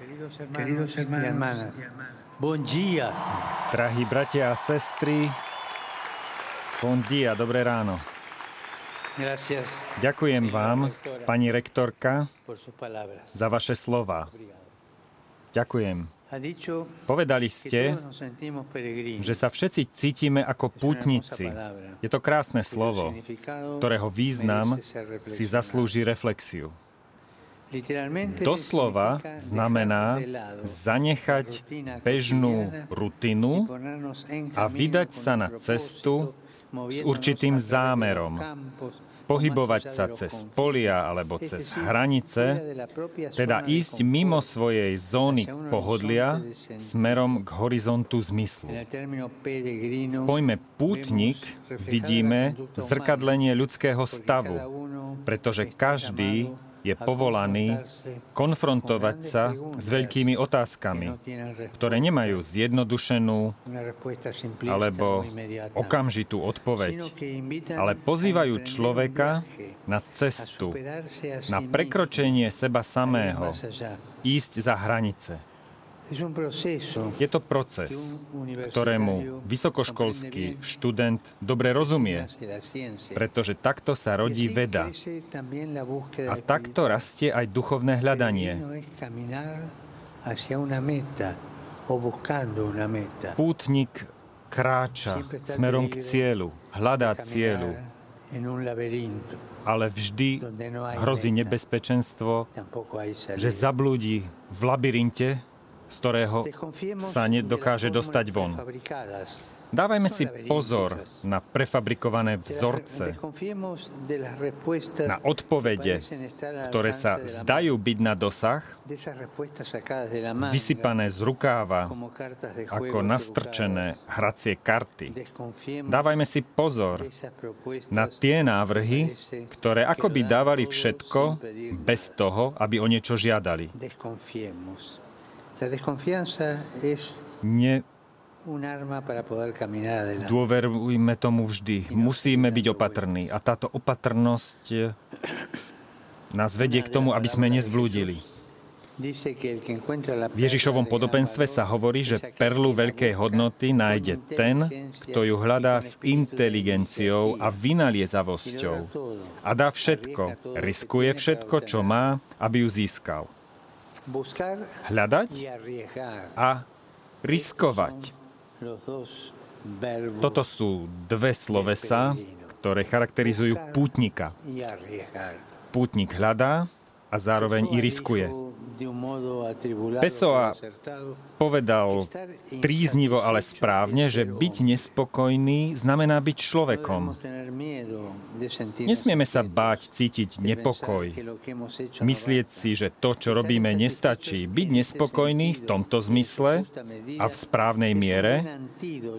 Queridos hermanos, buen día. Drahí bratia a sestry, bon dia, dobré ráno. Gracias Ďakujem vám, pani rektorka, za vaše slova. Ďakujem. Povedali ste, že sa všetci cítime ako pútnici. Je to krásne slovo, ktorého význam si zaslúži reflexiu. Doslova znamená zanechať bežnú rutinu a vydať sa na cestu s určitým zámerom. pohybovať sa cez polia alebo cez hranice, teda ísť mimo svojej zóny pohodlia smerom k horizontu zmyslu. V pojme pútnik vidíme zrkadlenie ľudského stavu, pretože každý je povolaný konfrontovať sa s veľkými otázkami, ktoré nemajú zjednodušenú alebo okamžitú odpoveď, ale pozývajú človeka na cestu, na prekročenie seba samého, ísť za hranice. Je to proces, ktorému vysokoškolský študent dobre rozumie, pretože takto sa rodí veda a takto rastie aj duchovné hľadanie. Pútnik kráča smerom k cieľu, hľadá cieľu, ale vždy hrozí nebezpečenstvo, že zablúdi v labyrinte, z ktorého sa nedokáže dostať von. Dávajme si pozor na prefabrikované vzorce, na odpovede, ktoré sa zdajú byť na dosah, vysypané z rukáva, ako nastrčené hracie karty. Dávajme si pozor na tie návrhy, ktoré akoby dávali všetko bez toho, aby o niečo žiadali. Ne Dôverujme tomu vždy. Musíme byť opatrní. A táto opatrnosť nás vedie k tomu, aby sme nezblúdili. V Ježišovom podobenstve sa hovorí, že perlu veľkej hodnoty nájde ten, kto ju hľadá s inteligenciou a vynaliezavosťou. A dá všetko, riskuje všetko, čo má, aby ju získal. Hľadať a riskovať. Toto sú dve slovesa, ktoré charakterizujú pútnika. Pútnik hľadá a zároveň i riskuje. Pessoa povedal tríznivo, ale správne, že byť nespokojný znamená byť človekom. Nesmieme sa báť cítiť nepokoj, myslieť si, že to, čo robíme, nestačí. Byť nespokojný v tomto zmysle a v správnej miere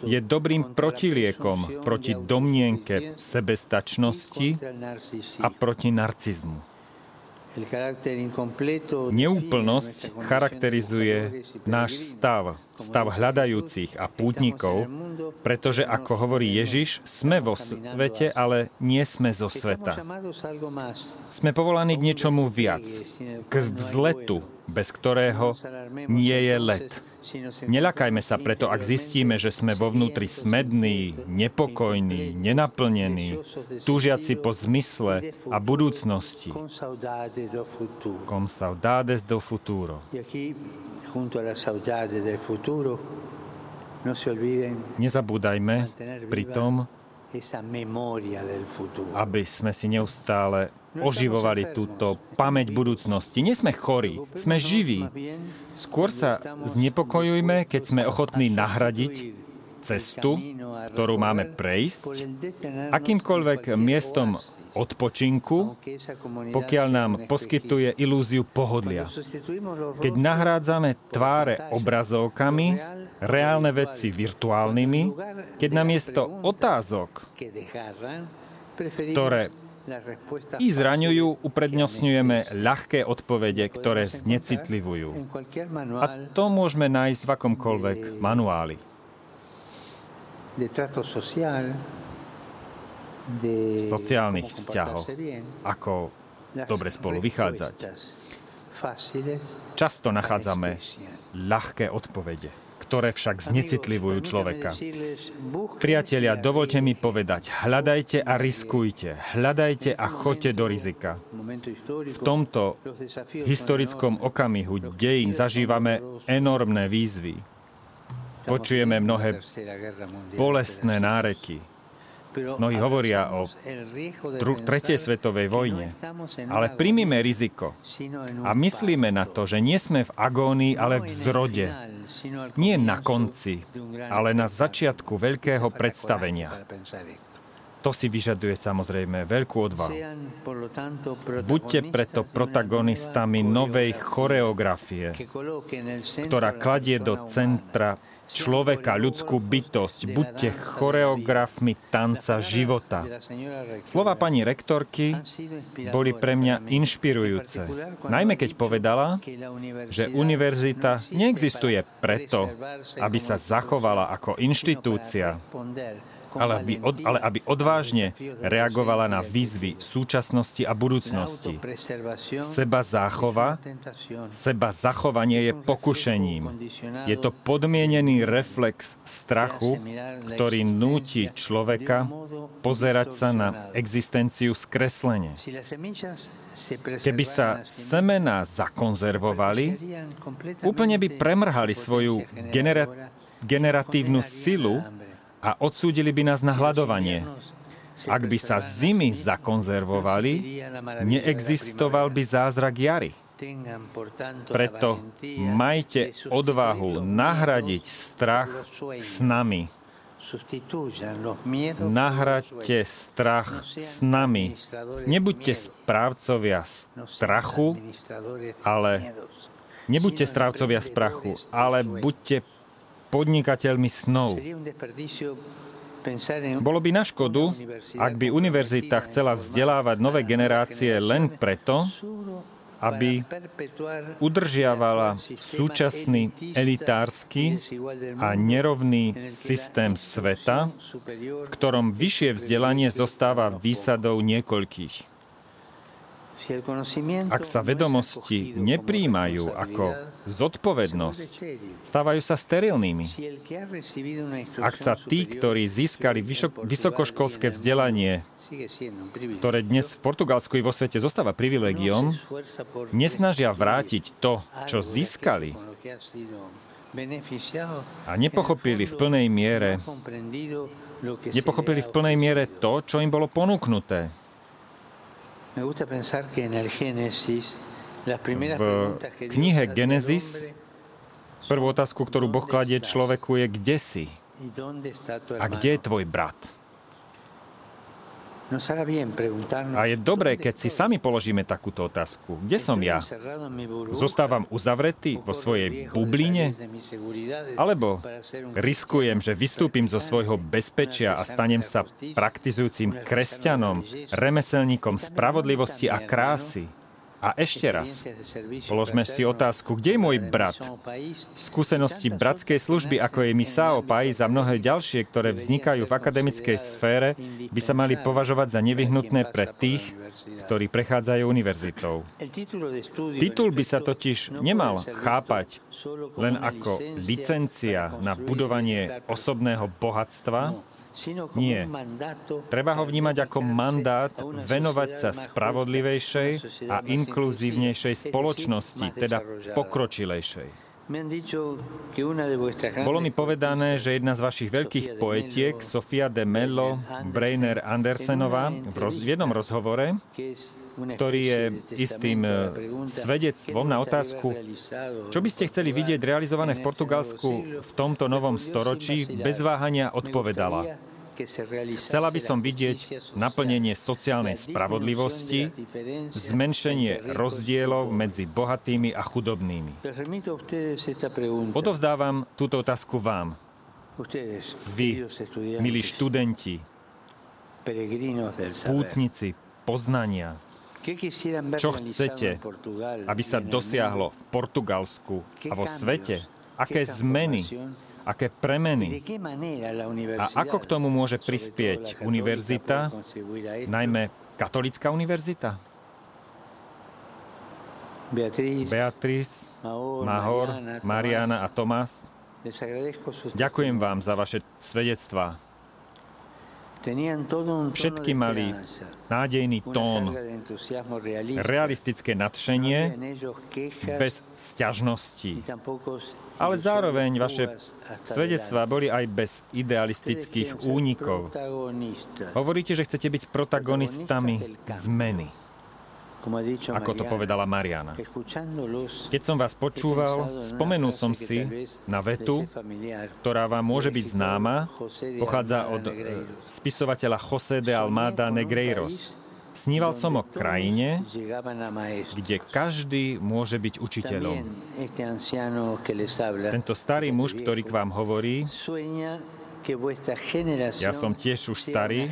je dobrým protiliekom proti domnienke sebestačnosti a proti narcizmu. Neúplnosť charakterizuje náš stav, stav hľadajúcich a pútnikov, pretože, ako hovorí Ježiš, sme vo svete, ale nie sme zo sveta. Sme povolaní k niečomu viac, k vzletu, bez ktorého nie je let. Neľakajme sa preto, ak zistíme, že sme vo vnútri smední, nepokojní, nenaplnení, túžiaci po zmysle a budúcnosti. Com saudades do futuro. Nezabúdajme pri tom, aby sme si neustále oživovali túto pamäť budúcnosti. Nie sme chorí, sme živí. Skôr sa znepokojujme, keď sme ochotní nahradiť cestu, ktorú máme prejsť, akýmkoľvek miestom odpočinku, pokiaľ nám poskytuje ilúziu pohodlia. Keď nahrádzame tváre obrazovkami, reálne veci virtuálnymi, keď namiesto otázok, ktoré i zraňujú, uprednostňujeme ľahké odpovede, ktoré znecitlivujú. A to môžeme nájsť v akomkoľvek manuáli. sociálnych vzťahoch, ako dobre spolu vychádzať, Často nachádzame ľahké odpovede, ktoré však znecitlivujú človeka. Priatelia, dovolte mi povedať, hľadajte a riskujte, hľadajte a choďte do rizika. V tomto historickom okamihu dejín zažívame enormné výzvy. Počujeme mnohé bolestné náreky, Mnohí hovoria o tretej svetovej vojne, ale príjmime riziko a myslíme na to, že nie sme v agónii, ale v zrode. Nie na konci, ale na začiatku veľkého predstavenia. To si vyžaduje samozrejme veľkú odvahu. Buďte preto protagonistami novej choreografie, ktorá kladie do centra človeka, ľudskú bytosť. Buďte choreografmi tanca života. Slova pani rektorky boli pre mňa inšpirujúce. Najmä keď povedala, že univerzita neexistuje preto, aby sa zachovala ako inštitúcia, ale aby, od, ale aby odvážne reagovala na výzvy súčasnosti a budúcnosti. Seba záchova, seba zachovanie je pokušením. Je to podmienený reflex strachu, ktorý núti človeka pozerať sa na existenciu skreslenie. Keby sa semená zakonzervovali, úplne by premrhali svoju genera- generatívnu silu a odsúdili by nás na hľadovanie. Ak by sa zimy zakonzervovali, neexistoval by zázrak jary. Preto majte odvahu nahradiť strach s nami. Nahraďte strach s nami. Nebuďte správcovia strachu, ale nebuďte správcovia strachu, ale buďte podnikateľmi snov. Bolo by na škodu, ak by univerzita chcela vzdelávať nové generácie len preto, aby udržiavala súčasný elitársky a nerovný systém sveta, v ktorom vyššie vzdelanie zostáva výsadou niekoľkých. Ak sa vedomosti nepríjmajú ako zodpovednosť, stávajú sa sterilnými. Ak sa tí, ktorí získali vysokoškolské vzdelanie, ktoré dnes v Portugalsku i vo svete zostáva privilegiom, nesnažia vrátiť to, čo získali, a nepochopili v plnej miere nepochopili v plnej miere to, čo im bolo ponúknuté. V knihe Genesis prvú otázku, ktorú Boh kladie človeku je, kde si? A kde je tvoj brat? No A je dobré, keď si sami položíme takúto otázku. Kde som ja? Zostávam uzavretý vo svojej bubline? Alebo riskujem, že vystúpim zo svojho bezpečia a stanem sa praktizujúcim kresťanom, remeselníkom spravodlivosti a krásy? A ešte raz, položme si otázku, kde je môj brat? Skúsenosti bratskej služby, ako je Misao Pais a mnohé ďalšie, ktoré vznikajú v akademickej sfére, by sa mali považovať za nevyhnutné pre tých, ktorí prechádzajú univerzitou. Titul by sa totiž nemal chápať len ako licencia na budovanie osobného bohatstva, nie. Treba ho vnímať ako mandát venovať sa spravodlivejšej a inkluzívnejšej spoločnosti, teda pokročilejšej. Bolo mi povedané, že jedna z vašich veľkých poetiek, Sofia de Mello Breiner Andersenová, v, roz, v jednom rozhovore, ktorý je istým eh, svedectvom na otázku, čo by ste chceli vidieť realizované v Portugalsku v tomto novom storočí, bez váhania odpovedala. Chcela by som vidieť naplnenie sociálnej spravodlivosti, zmenšenie rozdielov medzi bohatými a chudobnými. Odovzdávam túto otázku vám. Vy, milí študenti, pútnici poznania, čo chcete, aby sa dosiahlo v Portugalsku a vo svete? Aké zmeny, aké premeny a ako k tomu môže prispieť univerzita, najmä katolická univerzita? Beatriz, Mahor, Mariana a Tomás, ďakujem vám za vaše svedectvá. Všetky mali nádejný tón, realistické nadšenie, bez sťažností. Ale zároveň vaše svedectvá boli aj bez idealistických únikov. Hovoríte, že chcete byť protagonistami zmeny ako to povedala Mariana. Keď som vás počúval, spomenul som si na vetu, ktorá vám môže byť známa, pochádza od e, spisovateľa José de Almada Negreiros. Sníval som o krajine, kde každý môže byť učiteľom. Tento starý muž, ktorý k vám hovorí, ja som tiež už starý,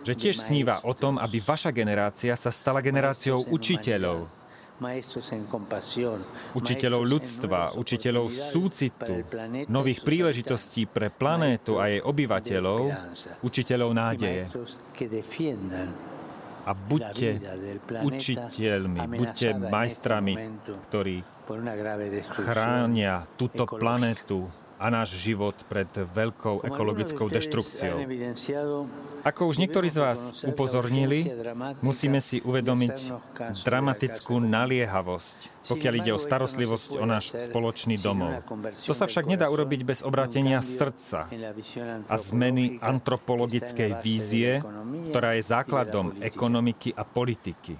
že tiež sníva o tom, aby vaša generácia sa stala generáciou učiteľov. Učiteľov ľudstva, učiteľov súcitu, nových príležitostí pre planétu a jej obyvateľov, učiteľov nádeje. A buďte učiteľmi, buďte majstrami, ktorí chránia túto planetu a náš život pred veľkou ekologickou deštrukciou. Ako už niektorí z vás upozornili, musíme si uvedomiť dramatickú naliehavosť, pokiaľ ide o starostlivosť o náš spoločný domov. To sa však nedá urobiť bez obrátenia srdca a zmeny antropologickej vízie, ktorá je základom ekonomiky a politiky.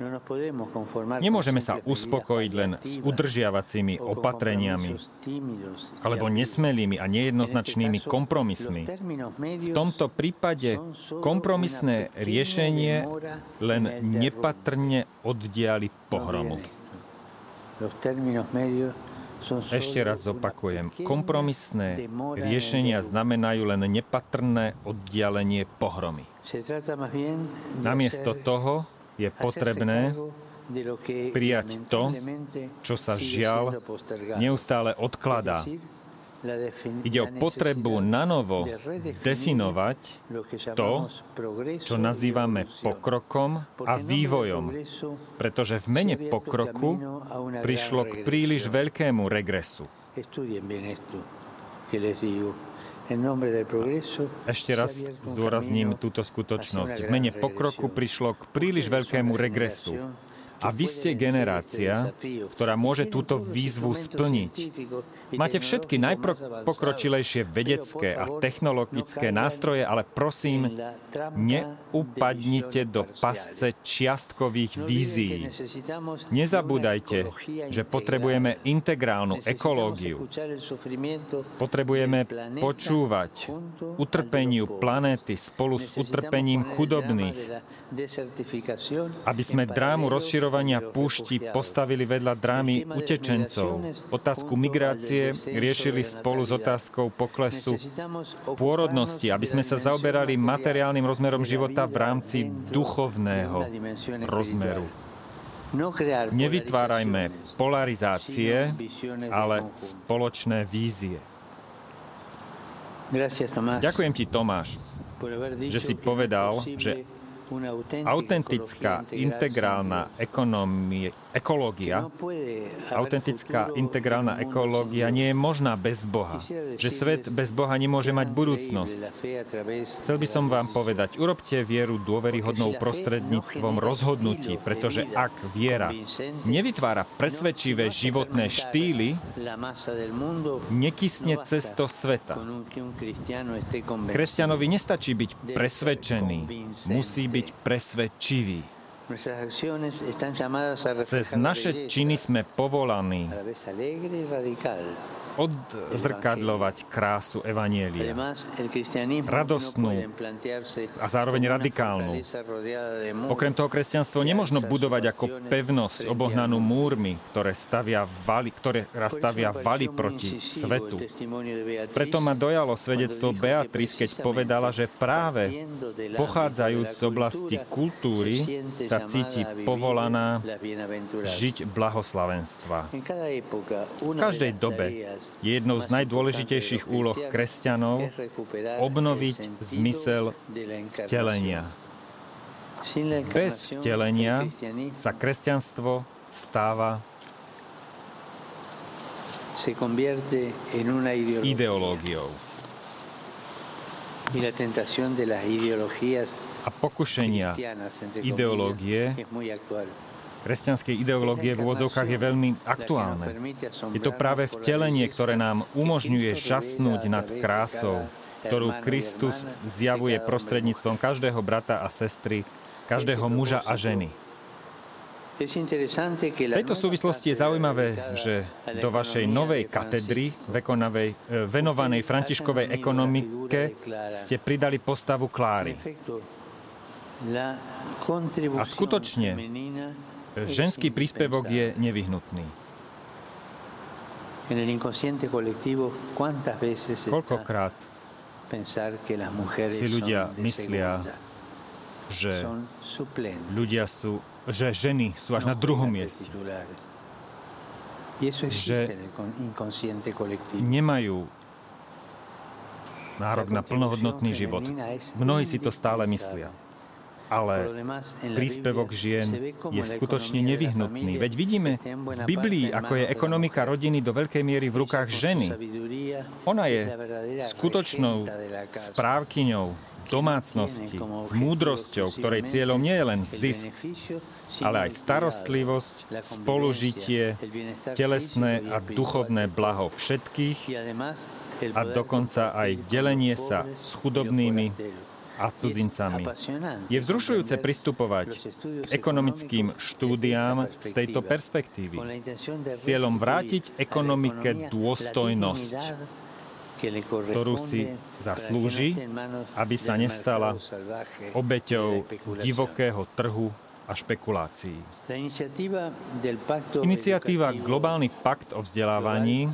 Nemôžeme sa uspokojiť len s udržiavacími opatreniami alebo nesmelými a nejednoznačnými kompromismi. V tomto prípade kompromisné riešenie len nepatrne oddiali pohromu. Ešte raz zopakujem. Kompromisné riešenia znamenajú len nepatrné oddialenie pohromy. Namiesto toho je potrebné prijať to, čo sa žiaľ neustále odkladá Ide o potrebu nanovo definovať to, čo nazývame pokrokom a vývojom, pretože v mene pokroku prišlo k príliš veľkému regresu. Ešte raz zdôrazním túto skutočnosť. V mene pokroku prišlo k príliš veľkému regresu a vy ste generácia, ktorá môže túto výzvu splniť. Máte všetky najpokročilejšie vedecké a technologické nástroje, ale prosím, neupadnite do pasce čiastkových vízií. Nezabúdajte, že potrebujeme integrálnu ekológiu. Potrebujeme počúvať utrpeniu planéty spolu s utrpením chudobných, aby sme drámu rozširovali rozširovania púšti postavili vedľa drámy utečencov. Otázku migrácie riešili spolu s otázkou poklesu pôrodnosti, aby sme sa zaoberali materiálnym rozmerom života v rámci duchovného rozmeru. Nevytvárajme polarizácie, ale spoločné vízie. Ďakujem ti, Tomáš, že si povedal, že autentická integrálna ekonomie, ekológia, autentická integrálna ekológia nie je možná bez Boha. Že svet bez Boha nemôže mať budúcnosť. Chcel by som vám povedať, urobte vieru dôveryhodnou prostredníctvom rozhodnutí, pretože ak viera nevytvára presvedčivé životné štýly, nekysne cesto sveta. Kresťanovi nestačí byť presvedčený, musí byť presvedčivý. Cez naše činy sme povolaní odzrkadľovať krásu Evanielia. Radostnú a zároveň radikálnu. Okrem toho kresťanstvo nemožno budovať ako pevnosť obohnanú múrmi, ktoré stavia vali, ktoré stavia vali proti svetu. Preto ma dojalo svedectvo Beatrice, keď povedala, že práve pochádzajúc z oblasti kultúry sa cíti povolaná žiť blahoslavenstva. V každej dobe je jednou z najdôležitejších úloh kresťanov obnoviť zmysel vtelenia. Bez vtelenia sa kresťanstvo stáva ideológiou. A pokušenia ideológie, kresťanskej ideológie v úvodzovkách je veľmi aktuálne. Je to práve vtelenie, ktoré nám umožňuje žasnúť nad krásou, ktorú Kristus zjavuje prostredníctvom každého brata a sestry, každého muža a ženy. V tejto súvislosti je zaujímavé, že do vašej novej katedry vekonavej, e, venovanej Františkovej ekonomike ste pridali postavu Kláry. A skutočne, Ženský príspevok je nevyhnutný. Koľkokrát si ľudia myslia, že ľudia sú, že ženy sú až na druhom mieste. Že nemajú nárok na plnohodnotný život. Mnohí si to stále myslia ale príspevok žien je skutočne nevyhnutný. Veď vidíme v Biblii, ako je ekonomika rodiny do veľkej miery v rukách ženy. Ona je skutočnou správkyňou domácnosti s múdrosťou, ktorej cieľom nie je len zisk, ale aj starostlivosť, spolužitie, telesné a duchovné blaho všetkých a dokonca aj delenie sa s chudobnými a cudzincami. Je vzrušujúce pristupovať k ekonomickým štúdiám z tejto perspektívy s cieľom vrátiť ekonomike dôstojnosť, ktorú si zaslúži, aby sa nestala obeťou divokého trhu a špekulácií. Iniciatíva Globálny pakt o vzdelávaní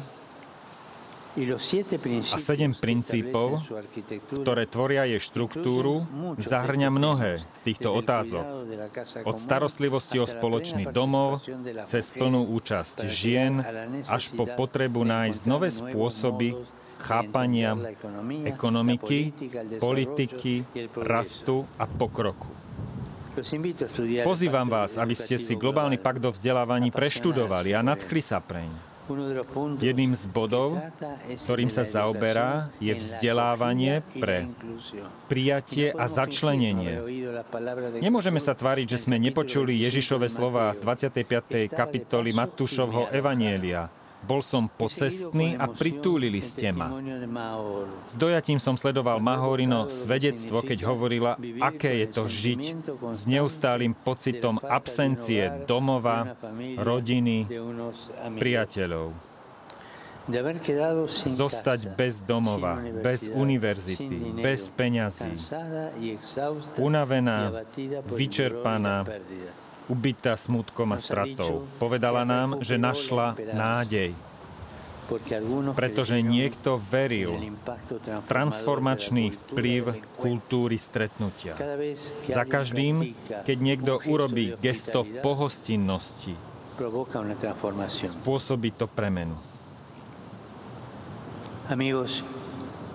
a sedem princípov, ktoré tvoria jej štruktúru, zahrňa mnohé z týchto otázok. Od starostlivosti o spoločný domov, cez plnú účasť žien, až po potrebu nájsť nové spôsoby chápania ekonomiky, politiky, rastu a pokroku. Pozývam vás, aby ste si globálny pakt o vzdelávaní preštudovali a nadchli sa preň. Jedným z bodov, ktorým sa zaoberá, je vzdelávanie pre prijatie a začlenenie. Nemôžeme sa tváriť, že sme nepočuli Ježišove slova z 25. kapitoly Matúšovho Evanielia. Bol som pocestný a pritúlili ste ma. S dojatím som sledoval Mahorino svedectvo, keď hovorila, aké je to žiť s neustálým pocitom absencie domova, rodiny, priateľov. Zostať bez domova, bez univerzity, bez peňazí, unavená, vyčerpaná, ubitá smutkom a stratou. Povedala nám, že našla nádej, pretože niekto veril v transformačný vplyv kultúry stretnutia. Za každým, keď niekto urobí gesto pohostinnosti, spôsobí to premenu.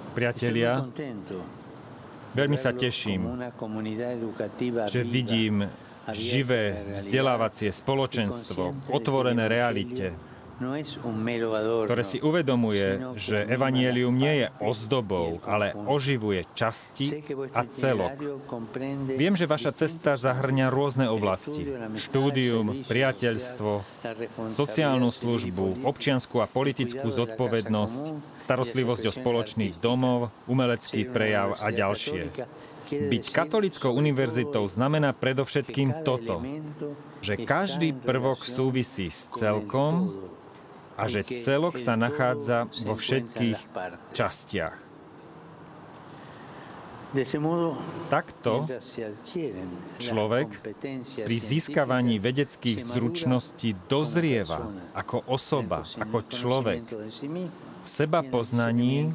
Priatelia, veľmi sa teším, že vidím živé vzdelávacie spoločenstvo, otvorené realite, ktoré si uvedomuje, že evanielium nie je ozdobou, ale oživuje časti a celok. Viem, že vaša cesta zahrňa rôzne oblasti. Štúdium, priateľstvo, sociálnu službu, občianskú a politickú zodpovednosť, starostlivosť o spoločných domov, umelecký prejav a ďalšie. Byť katolickou univerzitou znamená predovšetkým toto, že každý prvok súvisí s celkom a že celok sa nachádza vo všetkých častiach. Takto človek pri získavaní vedeckých zručností dozrieva ako osoba, ako človek, v seba poznaní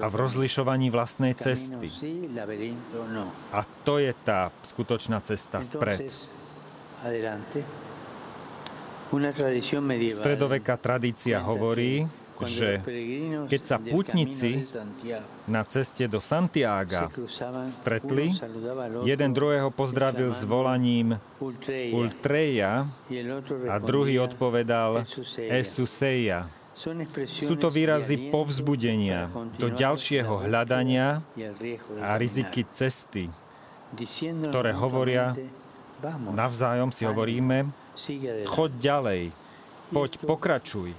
a v rozlišovaní vlastnej cesty. A to je tá skutočná cesta vpred. Stredoveká tradícia hovorí, že keď sa putníci na ceste do Santiaga stretli, jeden druhého pozdravil s volaním Ultreja a druhý odpovedal Esuseja. Sú to výrazy povzbudenia do ďalšieho hľadania a riziky cesty, ktoré hovoria, navzájom si hovoríme, choď ďalej, poď, pokračuj.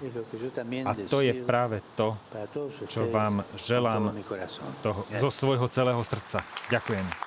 A to je práve to, čo vám želám z toho, zo svojho celého srdca. Ďakujem.